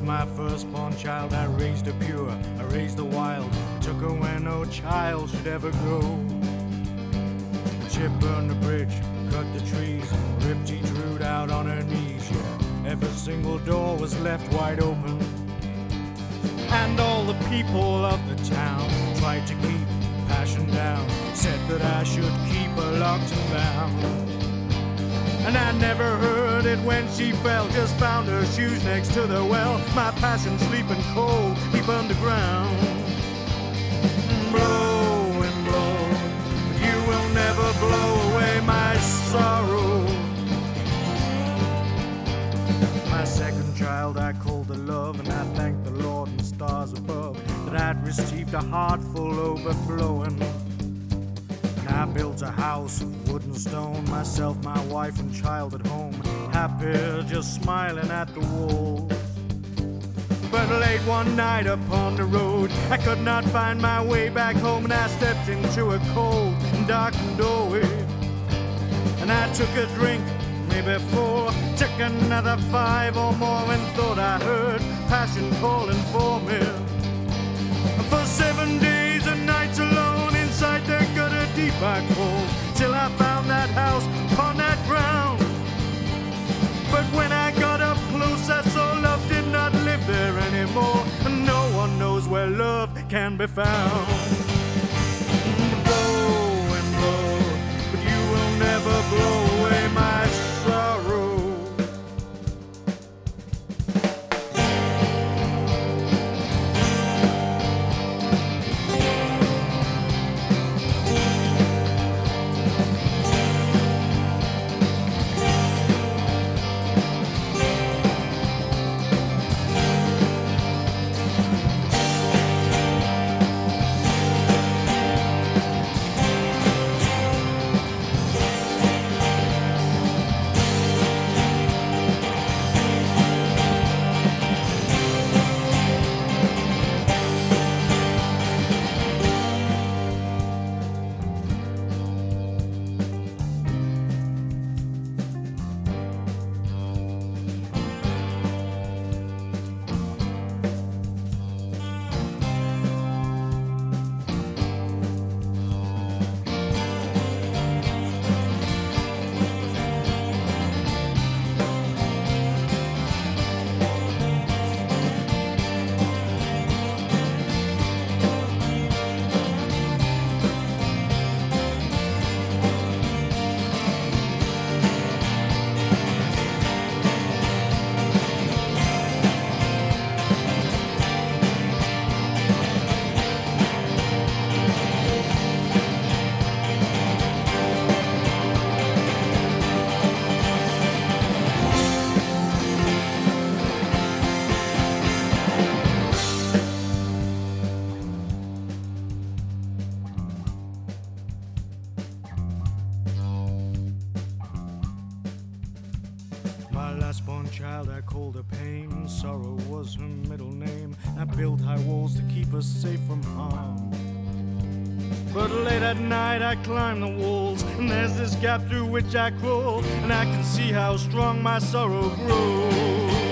last-born child, I raised her pure, I raised her wild. Took her where no child should ever go. Chip burned the bridge, cut the trees, ripped each root out on her knees. Yeah, every single door was left wide open. And all the people of the town tried to keep passion down, said that I should keep her locked and bound. And I never heard it when she fell. Just found her shoes next to the well. My passion sleeping cold deep underground. Blow and blow, you will never blow away my sorrow. My second child I called her love, and I thanked the Lord and stars above that I'd received a heart full overflowing. I built a house of wood and stone, myself, my wife, and child at home, happy, just smiling at the walls. But late one night upon the road, I could not find my way back home, and I stepped into a cold and darkened doorway. And I took a drink, maybe four, took another five or more, and thought I heard passion calling for me. For seven days and nights I crawled till I found that house on that ground. But when I got up close, I saw love did not live there anymore, and no one knows where love can be found. Blow and blow, but you will never last born child I called her pain. Sorrow was her middle name. I built high walls to keep her safe from harm. But late at night I climb the walls, and there's this gap through which I crawl, and I can see how strong my sorrow grows.